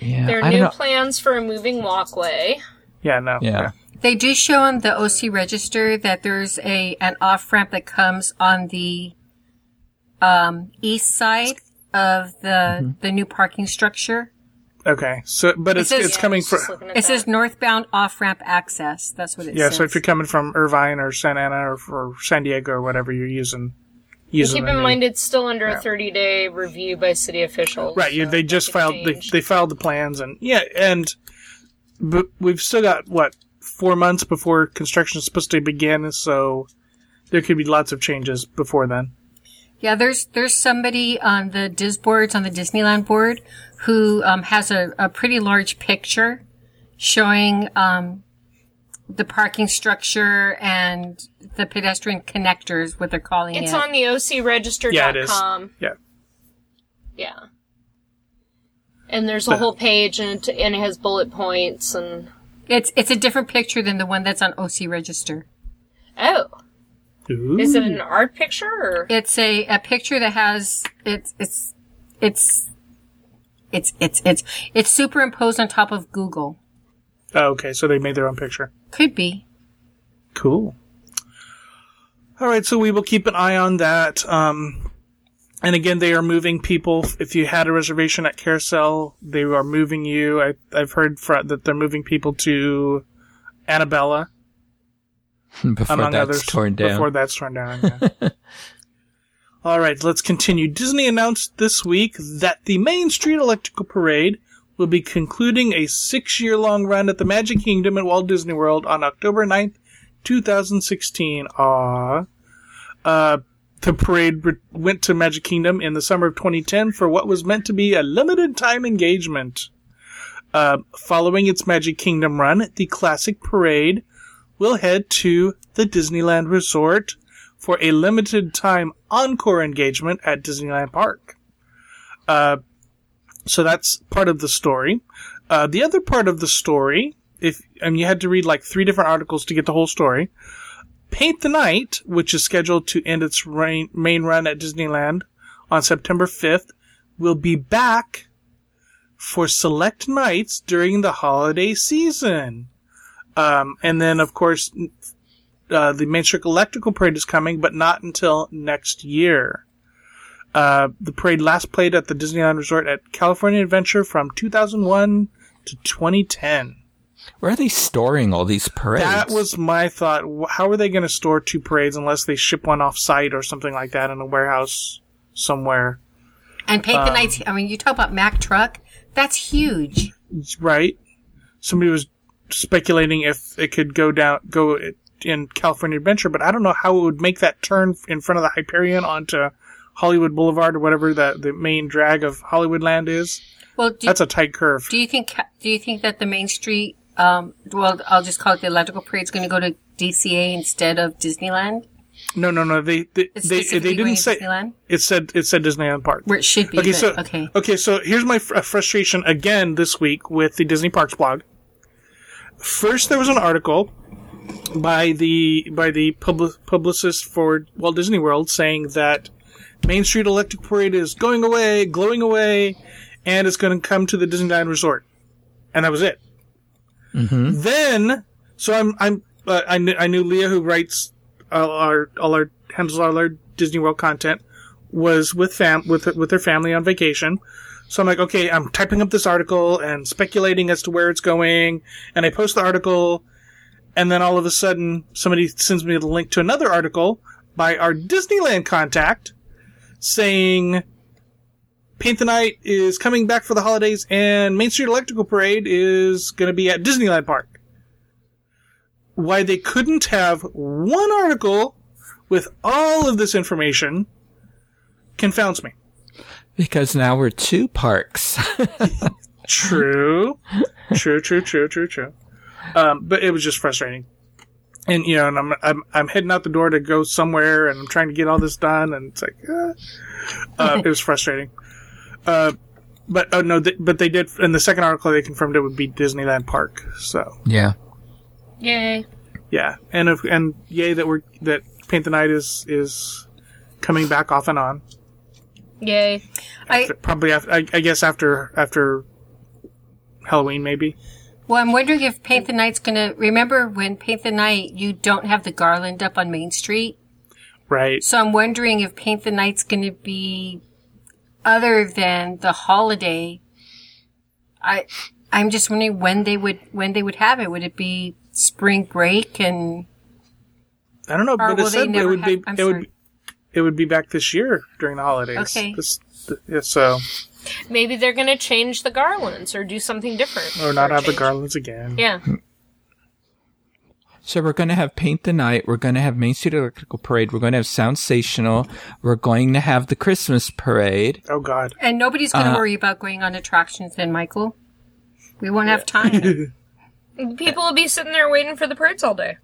yeah, There are I new know. plans for a moving walkway. Yeah. No. Yeah. They do show on the OC register that there's a an off ramp that comes on the um, east side of the Mm-hmm. the new parking structure. Okay. So, but it's says- it's coming Just from looking at It says northbound off ramp access. That's what it yeah. says. Yeah, so if you're coming from Irvine or Santa Ana or, or San Diego or whatever you're using, using Keep in new- mind it's still under a 30 day review by city officials. Right, so they just filed they, they filed the plans and yeah, and but we've still got what four months before construction is supposed to begin, so there could be lots of changes before then. Yeah, there's there's somebody on the DIS boards on the Disneyland board who um, has a, a pretty large picture showing um, the parking structure and the pedestrian connectors, what they're calling It's it. on the ocregister.com. Yeah, it is. Yeah, Yeah. And there's a whole page and it, and it has bullet points and it's it's a different picture than the one that's on OC Register. oh, Ooh. is it an art picture or It's a, a picture that has it's it's it's it's it's it's it's superimposed on top of Google. Oh, okay, so they made their own picture. Could be. Cool. All right, so we will keep an eye on that. Um, and again, they are moving people. If you had a reservation at Carousel, they are moving you. I, I've heard fr- that they're moving people to Anabella, [laughs] before among that's others. torn down. Before that's torn down. Yeah. [laughs] All right, let's continue. Disney announced this week that the Main Street Electrical Parade will be concluding a six-year-long run at the Magic Kingdom at Walt Disney World on October 9th, 2016. Aww. Uh, the parade re- went to Magic Kingdom in the summer of 2010 for what was meant to be a limited time engagement. Uh, following its Magic Kingdom run, the classic parade will head to the Disneyland Resort for a limited time encore engagement at Disneyland Park. Uh, so that's part of the story. Uh, the other part of the story, if and you had to read like three different articles to get the whole story. Paint the Night, which is scheduled to end its rain, main run at Disneyland on September 5th, will be back for select nights during the holiday season. Um, and then, of course, uh, the Main Street Electrical Parade is coming, but not until next year. Uh, the parade last played at the Disneyland Resort at California Adventure from 2001 to 2010. Where are they storing all these parades? That was my thought. How are they going to store two parades unless they ship one off site or something like that in a warehouse somewhere? And paint Um, the nights. I mean, you talk about Mack truck. That's huge. Right? Somebody was speculating if it could go down, go in California Adventure, but I don't know how it would make that turn in front of the Hyperion onto Hollywood Boulevard or whatever the, the main drag of Hollywoodland is. Well, do, That's a tight curve. do you think do you think that the Main Street, um, well, I'll just call it the electrical parade, is going to go to DCA instead of Disneyland? No, no, no. They they It's they, they didn't say Disneyland? it said it said Disneyland Park. Where it should be. Okay, but- so okay. okay, so here's my fr- uh, frustration again this week with the Disney Parks blog. First, there was an article by the by the public, publicist for Walt Disney World saying that Main Street Electric Parade is going away, glowing away, and it's going to come to the Disneyland Resort, and that was it. Then, so I'm I'm uh, I knew I knew Leah who writes all our all our handles all our Disney World content was with fam with with her family on vacation. So I'm like, okay, I'm typing up this article and speculating as to where it's going, and I post the article, and then all of a sudden somebody sends me the link to another article by our Disneyland contact saying Paint the Night is coming back for the holidays and Main Street Electrical Parade is going to be at Disneyland Park. Why they couldn't have one article with all of this information confounds me. Because now we're two parks. [laughs] True. true, true, true, true, true. Um, but it was just frustrating. And, you know, and I'm, I'm, I'm heading out the door to go somewhere and I'm trying to get all this done and it's like, uh, uh, it was frustrating. Uh, but, oh no, th- but they did, in the second article they confirmed it would be Disneyland Park. So, yeah. Yay. yeah. And if, and yay that we're, that Paint the Night is, is coming back off and on. Yay. I Probably after, I, I guess after, after Halloween maybe. well, I'm wondering if Paint the Night's gonna remember when Paint the Night you don't have the garland up on Main Street. Right. So I'm wondering if Paint the Night's gonna be other than the holiday. I I'm just wondering when they would when they would have it. Would it be spring break and I don't know, but will it they said it never would be I'm it would sorry. be, it would be back this year during the holidays. Okay. This, th- yeah, so Maybe they're gonna change the garlands or do something different. or not for a have the garlands again. Yeah. So we're going to have Paint the Night. We're going to have Main Street Electrical Parade. We're going to have Soundsational. We're going to have the Christmas Parade. Oh God. and nobody's gonna Uh, worry about going on attractions then, Michael. We won't have time. [laughs] People will be sitting there waiting for the parades all day.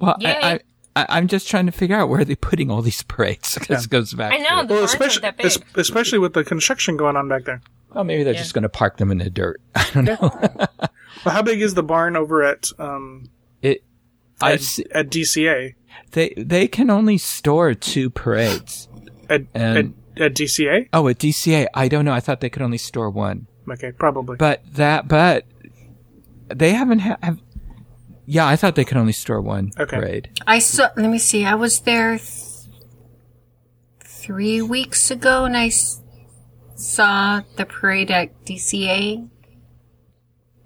Well, Yay. I, I, I, I'm just trying to figure out where they're putting all these parades. [laughs] This goes back. I know the Well, barns aren't especially that big. especially with the construction going on back there. well, maybe they're just going to park them in the dirt. [laughs] I don't know. Well, how big is the barn over at um It, I at, see, at DCA? they they can only store two parades. At, And- at at DCA? Oh, at DCA, I don't know. I thought they could only store one. Okay, probably. But that, but they haven't ha- have. Yeah, I thought they could only store one Okay. parade. I saw. Let me see. I was there th- three weeks ago, and I s- saw the parade at DCA.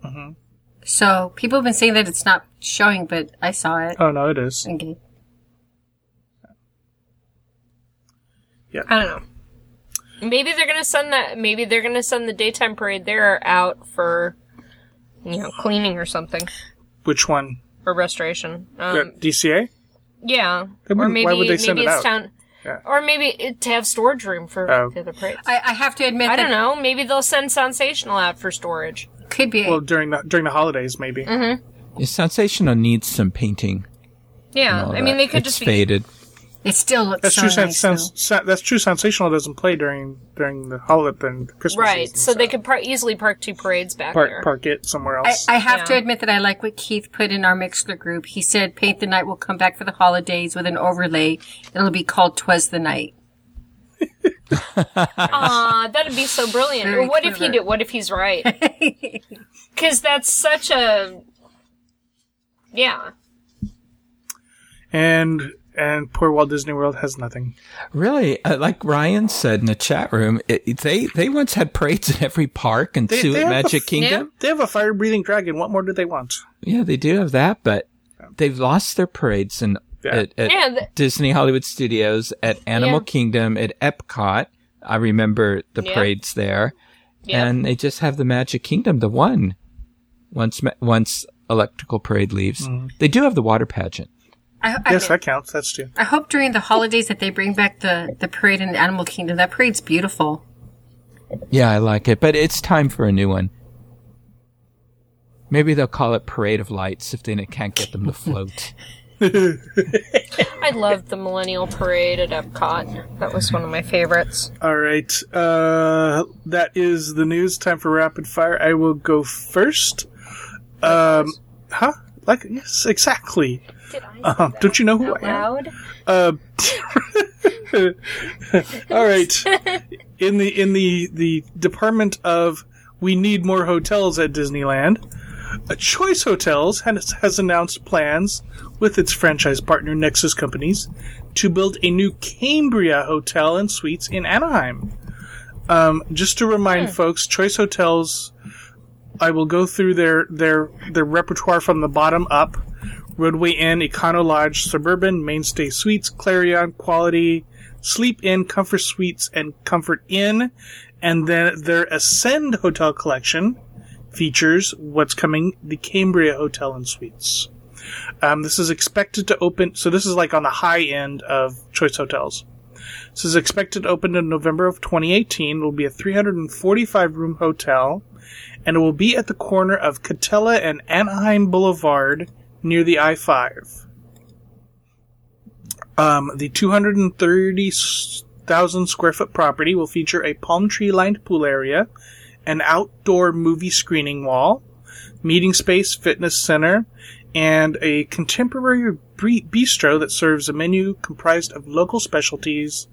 Mhm. So people have been saying that it's not showing, but I saw it. oh no, it is. Okay. Yeah. I don't know. Maybe they're gonna send that. Maybe they're gonna send the daytime parade there out for, you know, cleaning or something Which one? or restoration. Um, At DCA? yeah, or maybe why would they send maybe it it's out? town, Yeah. or maybe it, to have storage room for Oh. the other parades. I, I have to admit I that don't know. Maybe they'll send Soundsational out for storage. could be. Well, during the during the holidays, maybe. Mm-hmm. Yeah, Soundsational needs some painting. Yeah, and all I mean that. they could it's just be. faded. it still looks That's so true. nice. Sense, though. sense, that's true. Soundsational doesn't play during during the holiday, during the Christmas Right, season, so they could par- easily park two parades back park there. park it somewhere else. I have to admit that I like what Keith put in our Mixlr group. He said, "Paint the night will come back for the holidays with an overlay. It'll be called Twas the Night." [laughs] Aw, that'd be so brilliant. Very Or what if he did? What if he's right? [laughs] Because that's such a. Yeah. and and poor Walt Disney World has nothing. Really, uh, like Ryan said in the chat room, it, it- they they once had parades in every park and They- two they at have a Magic f- Kingdom. They have a fire breathing dragon. What more do they want? Yeah. they do have that, but they've lost their parades in Yeah. at, at Yeah, th- Disney Hollywood Studios, at Animal Yeah. Kingdom, at Epcot. I remember the Yeah. parades there, Yeah. and they just have the Magic Kingdom, the one. Once once Electrical Parade leaves, Mm-hmm. they do have the water pageant. I, I, Yes, that counts. That's true. I hope during the holidays that they bring back the the parade in Animal Kingdom. That parade's beautiful. Yeah, I like it, but it's time for a new one. Maybe they'll call it Parade of Lights if they can't get them to float. [laughs] I loved the Millennial Parade at Epcot. That was one of my favorites. All right. Uh, that is the news. Time for rapid fire. I will go first. Um, huh? Like yes, exactly. Did I Uh, don't you know who I am? loud? Uh, [laughs] all right. In the in the the department of we need more hotels at Disneyland, a Choice Hotels has, has announced plans with its franchise partner Nexus Companies to build a new Cambria hotel and suites in Anaheim. Um, just to remind folks, Choice Hotels, I will go through their their their repertoire from the bottom up. Rodeway Inn, Econo Lodge, Suburban, Mainstay Suites, Clarion, Quality, Sleep Inn, Comfort Suites, and Comfort Inn. And then their Ascend Hotel Collection features what's coming, the Cambria Hotel and Suites. Um, this is expected to open, so this is like on the high end of Choice Hotels. This is expected to open in November of 2018. It will be a 345 room hotel, and it will be at the corner of Katella and Anaheim Boulevard near the I 5. Um, the 230,000 square foot property will feature a palm tree lined pool area, an outdoor movie screening wall, meeting space, fitness center, and a contemporary bistro that serves a menu comprised of local specialties,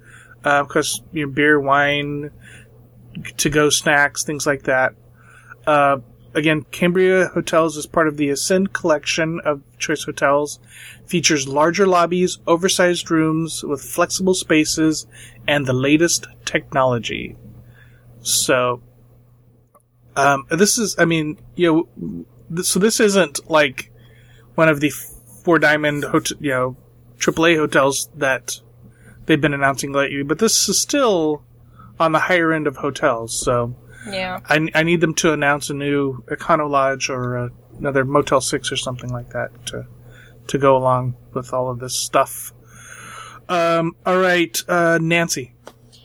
uh, of course, you know, beer, wine, to go snacks, things like that. Uh, again, Cambria Hotels is part of the Ascend collection of Choice Hotels. Features larger lobbies, oversized rooms with flexible spaces, and the latest technology. So, um, this is, I mean, you know, so this isn't like one of the four diamond, hot- you know, AAA hotels that they've been announcing lately, but this is still on the higher end of hotels. So, Yeah. I, I need them to announce a new Econo Lodge or uh, another Motel 6 or something like that to to go along with all of this stuff. Um, all right, uh, Nancy.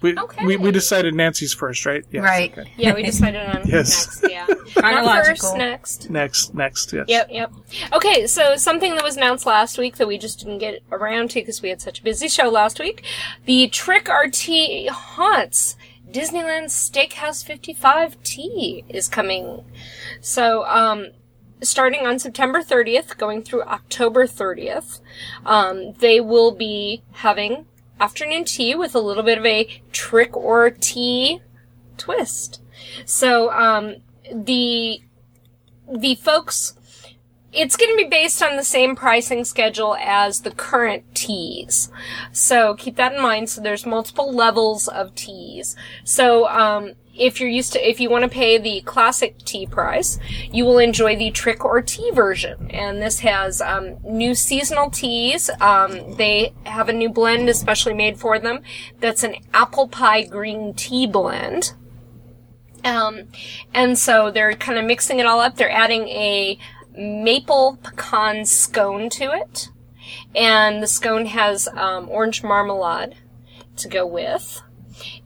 We, Okay. we, we decided Nancy's first, right? Yes, Right. okay. Yeah, we decided on [laughs] Yes. next. Yeah. [laughs] Not first, next. Next, next, yes. Yep, yep. Okay, so something that was announced last week that we just didn't get around to because we had such a busy show last week. The Trick RT Haunts Disneyland Steakhouse 55T is coming. So, um, starting on September 30th, going through October 30th, um, they will be having afternoon tea with a little bit of a trick or tea twist. So, um, the the folks it's going to be based on the same pricing schedule as the current teas. So keep that in mind. So there's multiple levels of teas. So, um, if you're used to, if you want to pay the classic tea price, you will enjoy the trick or tea version. And this has, um, new seasonal teas. Um, they have a new blend especially made for them. That's an apple pie green tea blend. Um, and so they're kind of mixing it all up. They're adding a maple pecan scone to it. And the scone has um, orange marmalade to go with.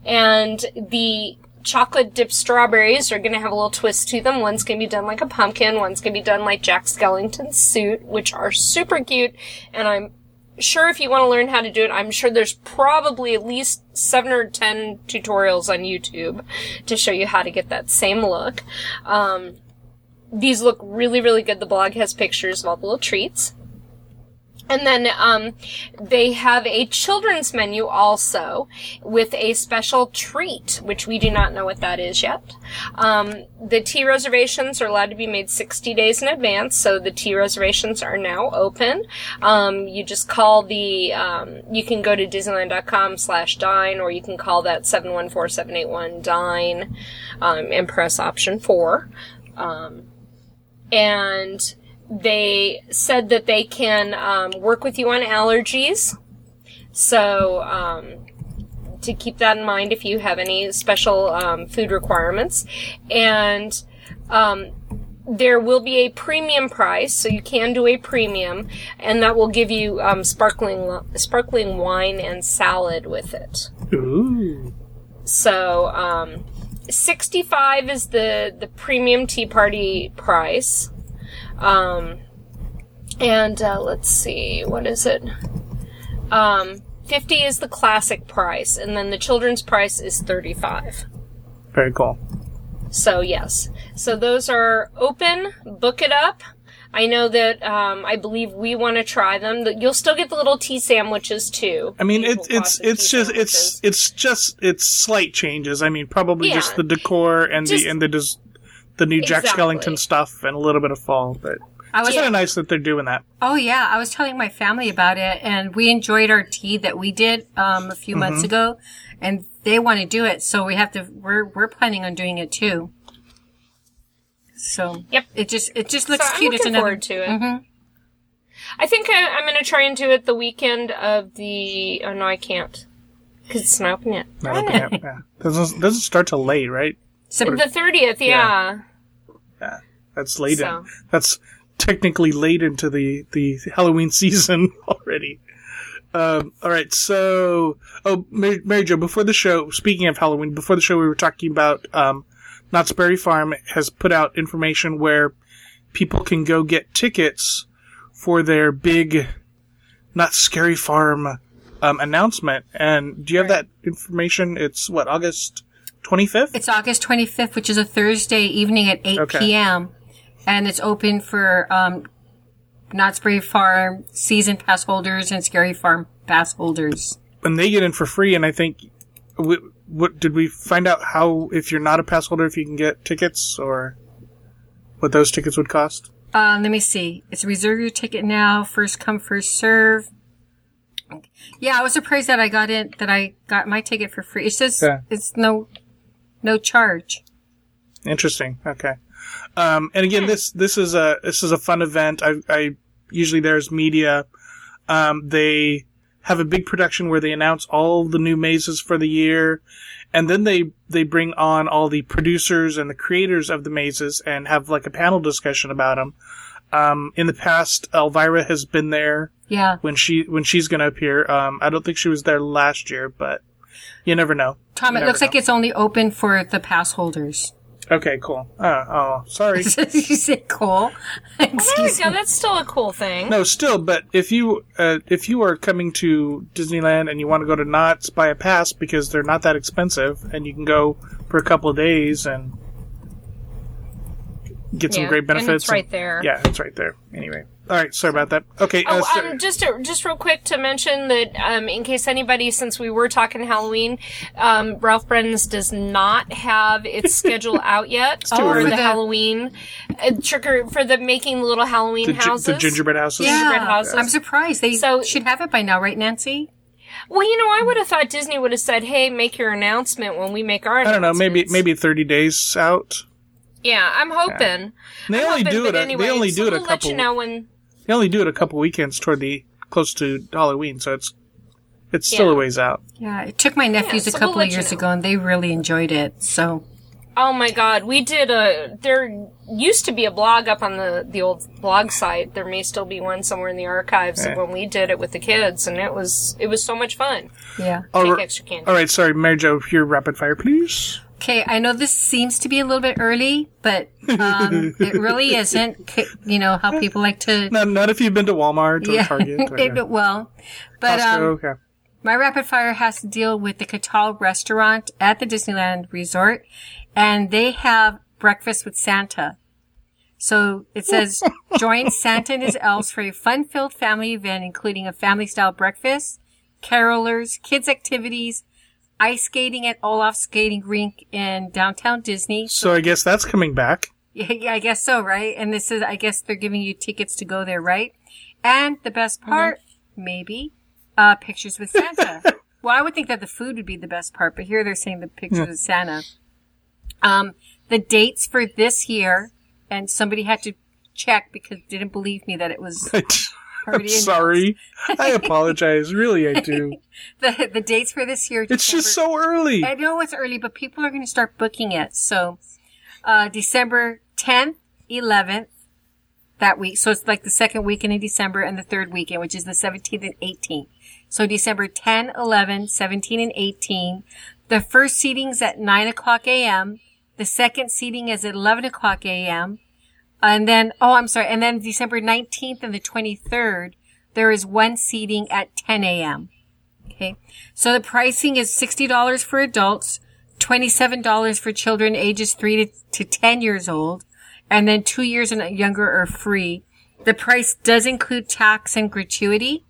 And the chocolate dipped strawberries are going to have a little twist to them. One's going to be done like a pumpkin. One's going to be done like Jack Skellington's suit, which are super cute. And I'm sure if you want to learn how to do it, I'm sure there's probably at least seven or ten tutorials on YouTube to show you how to get that same look. Um, these look really, really good. The blog has pictures of all the little treats. And then um, they have a children's menu also with a special treat, which we do not know what that is yet. Um, the tea reservations are allowed to be made 60 days in advance, so the tea reservations are now open. Um, you just call the, um, you can go to disneyland.com slash dine, or you can call that 714-781-dine um, and press option 4. Um, and they said that they can um, work with you on allergies. So, um, to keep that in mind if you have any special um, food requirements. And um, there will be a premium price, so you can do a premium, and that will give you um, sparkling sparkling wine and salad with it. Ooh. So, um, 65 is the, the premium tea party price. Um, and, uh, let's see, what is it? Um, 50 is the classic price, and then the children's price is 35. Very cool. So, yes. So those are open. Book it up. I know that, um, I believe we want to try them. The- You'll still get the little tea sandwiches too. I mean, The it's it's cost of it's just it's it's just it's slight changes. I mean, probably just the decor and Just- the and the des- the new Jack Exactly. Skellington stuff and a little bit of fall, but I was It's kind of nice that they're doing that. Oh yeah, I was telling my family about it, and we enjoyed our tea that we did um, a few Mm-hmm. months ago, and they want to do it, so we have to. We're we're planning on doing it too. So Yep. it just it just looks So I'm cute. It's looking another. forward to it. Mhm. I think I, I'm going to try and do it the weekend of the. Oh no, I can't because it's not open yet. Not open yet, yeah. Doesn't doesn't start till late, right? So The thirtieth, yeah. Yeah, that's late. So. In, that's technically late into the the Halloween [laughs] season already. Um, all right, so oh, Mary, Mary Jo, before the show, speaking of Halloween, before the show, we were talking about um, Knott's Berry Farm has put out information where people can go get tickets for their big Knott's Scary Farm um, announcement. And do you have that information? It's what August twenty fifth. It's August 25th, which is a Thursday evening at 8 Okay. p.m. And it's open for um, Knott's Berry Farm season pass holders and Scary Farm pass holders. and they get in for free. And I think, what, what did we find out how if you're not a pass holder, if you can get tickets or what those tickets would cost? Um, let me see. It's reserve your ticket now. First come, first serve. Yeah, I was surprised that I got in, that I got my ticket for free. It's just, Yeah. it's no, no charge. Interesting. Okay. Um, and again, this this is a this is a fun event. I, I usually there's media. Um, they have a big production where they announce all the new mazes for the year, and then they they bring on all the producers and the creators of the mazes and have like a panel discussion about them. Um, in the past, Elvira has been there Yeah. when she when she's going to appear. Um, I don't think she was there last year, but you never know. Tom, You it looks never like it's only open for the pass holders. Okay, cool. Uh, oh, sorry. [laughs] you said cool. [laughs] There we Excuse go. me. That's still a cool thing. No, still, but if you uh, if you are coming to Disneyland and you want to go to Knott's, buy a pass because they're not that expensive, and you can go for a couple of days and get some Yeah, great and benefits. it's right there. Yeah, it's right there. Anyway, all right. Sorry about that. Okay. uh, Oh, so- um, just to, just real quick to mention that um, in case anybody, since we were talking Halloween, um, Ralph Brennan's does not have its [laughs] schedule out yet too for early. the Halloween uh, trick or for the making the little Halloween the, gi- houses. the gingerbread houses. Yeah, gingerbread houses. I'm surprised. They So- should have it by now, right, Nancy? Well, you know, I would have thought Disney would have said, "Hey, make your announcement when we make our." I don't know. Maybe maybe thirty days out. Yeah, I'm hoping. They I'm only hoping, do but it. A, anyway, they only so do it a we'll let you know when. They only do it a couple weekends toward the close to Halloween, so it's it's still Yeah. a ways out. Yeah, it took my nephews so a we'll couple let of you years know. ago, and they really enjoyed it. So Oh my god, we did a. There used to be a blog up on the the old blog site. There may still be one somewhere in the archives of when we did it with the kids, and it was it was so much fun. yeah. All Take right- extra candy. All right, sorry, Mary Jo, your rapid fire, please. Okay, I know this seems to be a little bit early, but um, [laughs] it really isn't. You know how people like to. Not, not if you've been to Walmart or Yeah, Target. [laughs] Or, it, well, but Costco, um, okay. my rapid fire has to deal with the Catal restaurant at the Disneyland Resort, and they have breakfast with Santa. So it says, [laughs] join Santa and his elves for a fun-filled family event, including a family-style breakfast, carolers, kids activities, ice skating at Olaf Skating Rink in downtown Disney. So I guess that's coming back. Yeah, yeah, I guess so, right? And this is, I guess they're giving you tickets to go there, right? And the best part, maybe, uh, pictures with Santa. [laughs] well, I would think that the food would be the best part, but here they're saying the pictures with Santa. Um, the dates for this year, and somebody had to check because didn't believe me that it was [laughs] I'm sorry. [laughs] I apologize. Really, I do. [laughs] The, the dates for this year. It's just so early. I know it's early, but people are going to start booking it. So, uh, December 10th, 11th, that week. So it's like the second weekend in December and the third weekend, which is the 17th and 18th. So December 10, 11, 17, and 18. The first seating's at 9 o'clock a.m. The second seating is at 11 o'clock a.m. And then, oh, I'm sorry. And then December 19th and the 23rd, there is one seating at 10 a.m. Okay. So the pricing is $60 for adults, $27 for children ages 3 to, to 10 years old, and then 2 years and younger are free. The price does include tax and gratuity.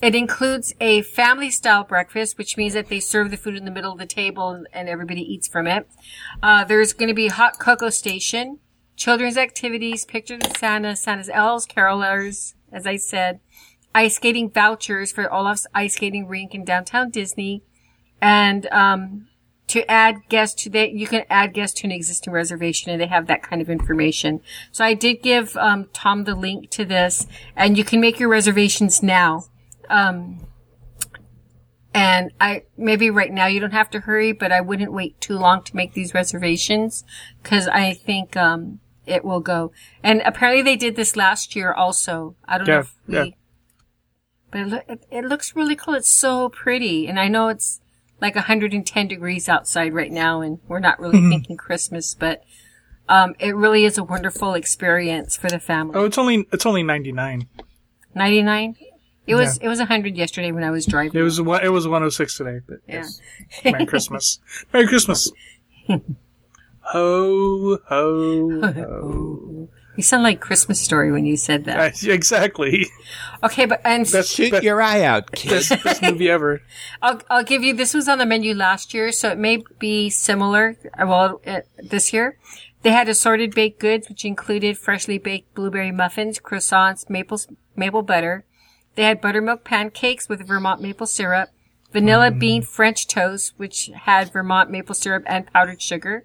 It includes a family style breakfast, which means that they serve the food in the middle of the table and, and everybody eats from it. Uh, there's going to be hot cocoa station, children's activities, pictures of Santa, Santa's elves, carolers, as I said, ice skating vouchers for Olaf's ice skating rink in downtown Disney, and um, to add guests to that, you can add guests to an existing reservation, and they have that kind of information. So I did give um, Tom the link to this, and you can make your reservations now. Um, and I maybe right now you don't have to hurry, but I wouldn't wait too long to make these reservations because I think um, it will go. And apparently they did this last year also. I don't know if we, yeah. but it, loo- it, looks really cool. It's so pretty, and I know it's like 110 degrees outside right now, and we're not really Mm-hmm. thinking Christmas, but um, it really is a wonderful experience for the family. Oh, it's only it's only ninety nine. 99. It was it was 100 yesterday when I was driving. It was. It was one oh six today. But Yeah. yes. Merry Christmas. Merry Christmas. [laughs] [laughs] ho ho ho. You sound like Christmas story when you said that. Uh, exactly. Okay, but and Best Shoot best, your eye out, kid. best, best movie ever. [laughs] I'll I'll give you this was on the menu last year, so it may be similar. uh, Well, uh, this year they had assorted baked goods, which included freshly baked blueberry muffins, croissants, maple maple butter. They had buttermilk pancakes with Vermont maple syrup, vanilla bean French toast, which had Vermont maple syrup and powdered sugar.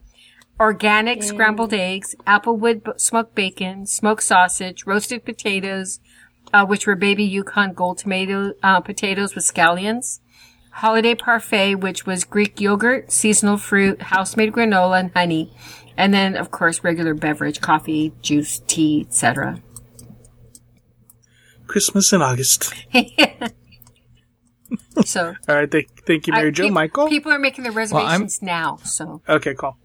Organic scrambled eggs, applewood b- smoked bacon, smoked sausage, roasted potatoes, uh, which were baby Yukon gold tomato uh, potatoes with scallions. Holiday parfait, which was Greek yogurt, seasonal fruit, house-made granola, and honey, and then of course regular beverage, coffee, juice, tea, etc. Christmas in August. [laughs] So, All right. Thank, thank you, I- Mary Jo. peop- Michael. people are making their I'm- reservations now. So, okay, cool.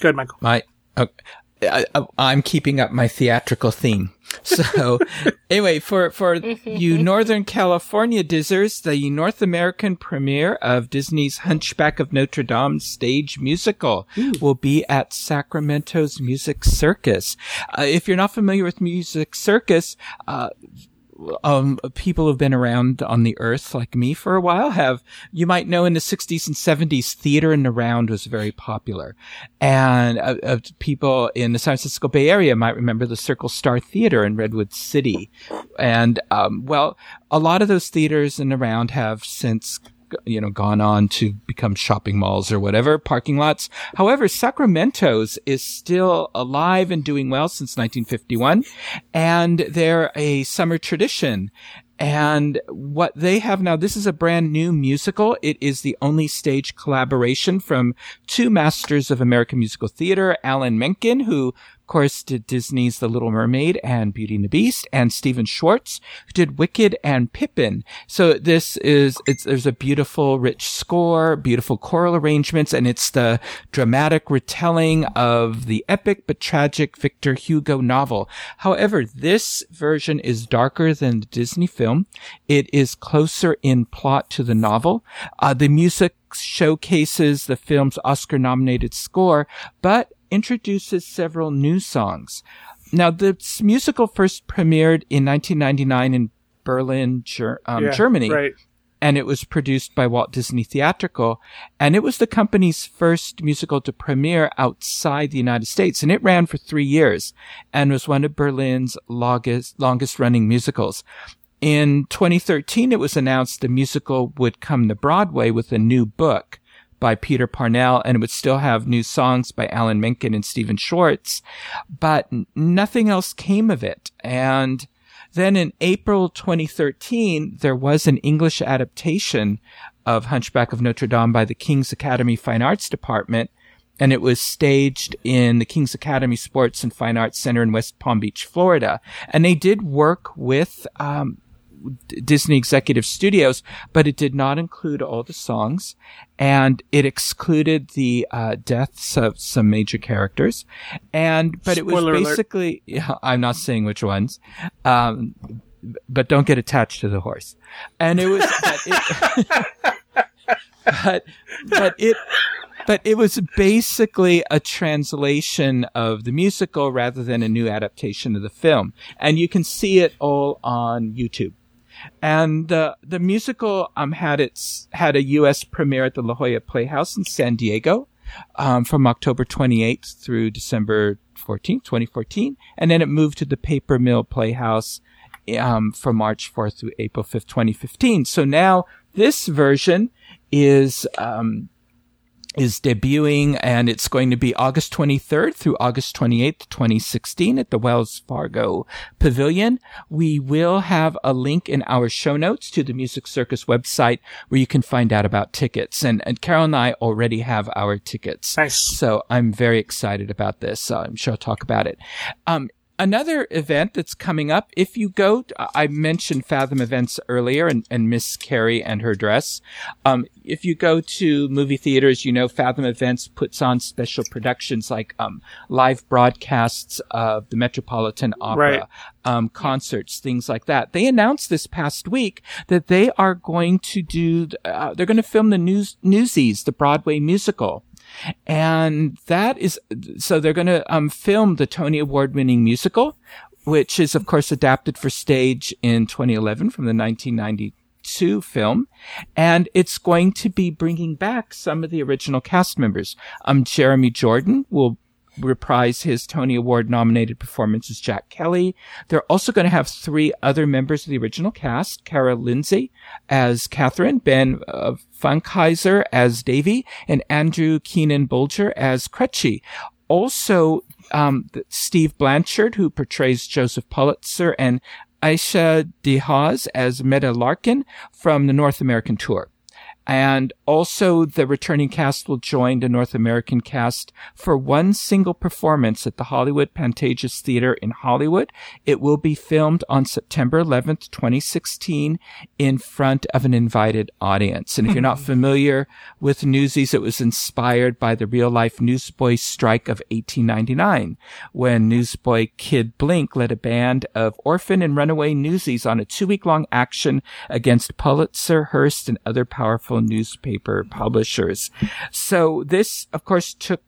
Good, Michael. my okay. I, I- I'm keeping up my theatrical theme. So [laughs] anyway, for for [laughs] you Northern California dizzers, the North American premiere of Disney's Hunchback of Notre Dame stage musical will be at Sacramento's Music Circus. Uh, if you're not familiar with Music Circus, uh, um, people who've been around on the earth like me for a while have, you might know in the 60s and 70s, theater in the round was very popular. And uh, uh, people in the San Francisco Bay Area might remember the Circle Star Theater in Redwood City. And, um, well, a lot of those theaters in the round have since you know, gone on to become shopping malls or whatever, parking lots. However, Sacramento's is still alive and doing well since 1951, and they're a summer tradition. And what they have now, this is a brand new musical. It is the only stage collaboration from two masters of American musical theater, Alan Menken, who course, did Disney's The Little Mermaid and Beauty and the Beast, and Stephen Schwartz, who did Wicked and Pippin. So this is, it's, there's a beautiful, rich score, beautiful choral arrangements, and it's the dramatic retelling of the epic but tragic Victor Hugo novel. However, this version is darker than the Disney film. It is closer in plot to the novel. Uh, the music showcases the film's Oscar nominated score, but introduces several new songs. Now, the s- musical first premiered in 1999 in Berlin, Ger- um, Yeah, Germany, Right. and it was produced by Walt Disney Theatrical, and it was the company's first musical to premiere outside the United States, and it ran for three years, and was one of Berlin's longest, longest running musicals. In 2013, it was announced the musical would come to Broadway with a new book by Peter Parnell, and it would still have new songs by Alan Menken and Stephen Schwartz, but nothing else came of it. And then in April 2013, there was an English adaptation of Hunchback of Notre Dame by the King's Academy Fine Arts Department, and it was staged in the King's Academy Sports and Fine Arts Center in West Palm Beach, Florida. And they did work with um, Disney Executive Studios, but it did not include all the songs, and it excluded the uh, deaths of some major characters. And but it was basically, yeah, I'm not saying which ones, um, but don't get attached to the horse. And it was, but it, [laughs] but but it but it was basically a translation of the musical rather than a new adaptation of the film. And you can see it all on YouTube. And uh, the musical um had its had a U.S. premiere at the La Jolla Playhouse in San Diego. um, from October 28th through December 14th, 2014. And then it moved to the Paper Mill Playhouse um, from March 4th through April 5th, 2015. So now this version is um, is debuting and it's going to be August 23rd through August 28th, 2016 at the Wells Fargo Pavilion. We will have a link in our show notes to the Music Circus website where you can find out about tickets. And, and Carol and I already have our tickets. Nice. So I'm very excited about this. Uh, I'm sure I'll talk about it. Um, another event that's coming up, if you go, I mentioned Fathom Events earlier and, and Miss Carrie and her dress. Um, if you go to movie theaters, you know Fathom Events puts on special productions like um, live broadcasts of the Metropolitan Opera, Right. um, concerts, things like that. They announced this past week that they are going to do, uh, they're going to film the news, Newsies, the Broadway musical. And that is, so they're going to um, film the Tony Award winning musical, which is of course adapted for stage in 2011 from the 1992 film. And it's going to be bringing back some of the original cast members. Um, Jeremy Jordan will reprise his Tony Award nominated performance as Jack Kelly. They're also going to have three other members of the original cast, Kara Lindsay as Catherine, Ben uh, Fankhauser as Davy, and Andrew Keenan Bolger as Crutchy. Also, um, Steve Blanchard, who portrays Joseph Pulitzer, and Aisha DeHaas as Medda Larkin from the North American tour. And also the returning cast will join the North American cast for one single performance at the Hollywood Pantages Theater in Hollywood. It will be filmed on September 11th, 2016 in front of an invited audience. And if you're not [laughs] familiar with Newsies, it was inspired by the real life newsboy strike of 1899 when newsboy Kid Blink led a band of orphan and runaway newsies on a two week long action against Pulitzer, Hearst, and other powerful newspaper publishers. So this, of course, took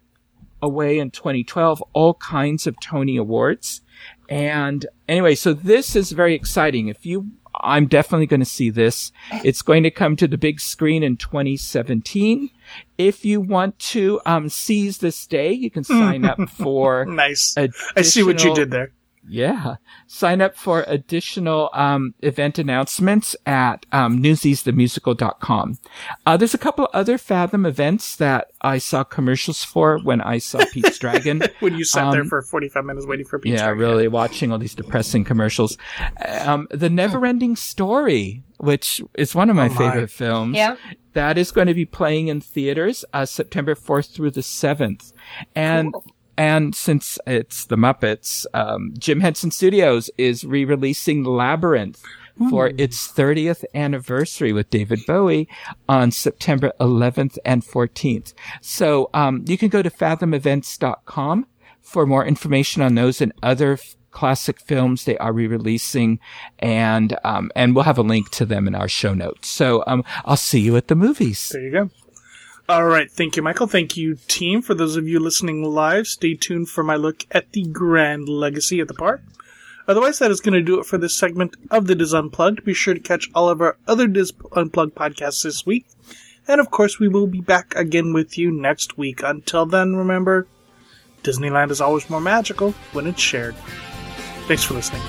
away in 2012 all kinds of Tony Awards. And anyway, so this is very exciting. If you, I'm definitely going to see this. It's going to come to the big screen in 2017. If you want to um, seize this day, you can sign up [laughs] for. Nice. I see what you did there. Yeah. Sign up for additional um, event announcements at um, newsiesthemusical.com. Uh, there's a couple other Fathom events that I saw commercials for when I saw [laughs] Pete's Dragon. When you sat there Um, for 45 minutes waiting for pizza. yeah, really watching all these depressing commercials. Um, the Neverending Story, which is one of my Oh my. favorite films. Yeah. That is going to be playing in theaters uh, September 4th through the 7th. And and since it's the Muppets, um, Jim Henson Studios is re-releasing Labyrinth for its 30th anniversary with David Bowie on September 11th and 14th. So um, you can go to fathomevents.com for more information on those and other f- classic films they are re-releasing and um, and we'll have a link to them in our show notes so um, i'll see you at the movies There you go. All right. Thank you, Michael. Thank you, team. For those of you listening live, stay tuned for my look at the Grand Legacy at the park. Otherwise, that is going to do it for this segment of the DIS Unplugged. Be sure to catch all of our other DIS Unplugged podcasts this week. And of course, we will be back again with you next week. Until then, remember, Disneyland is always more magical when it's shared. Thanks for listening.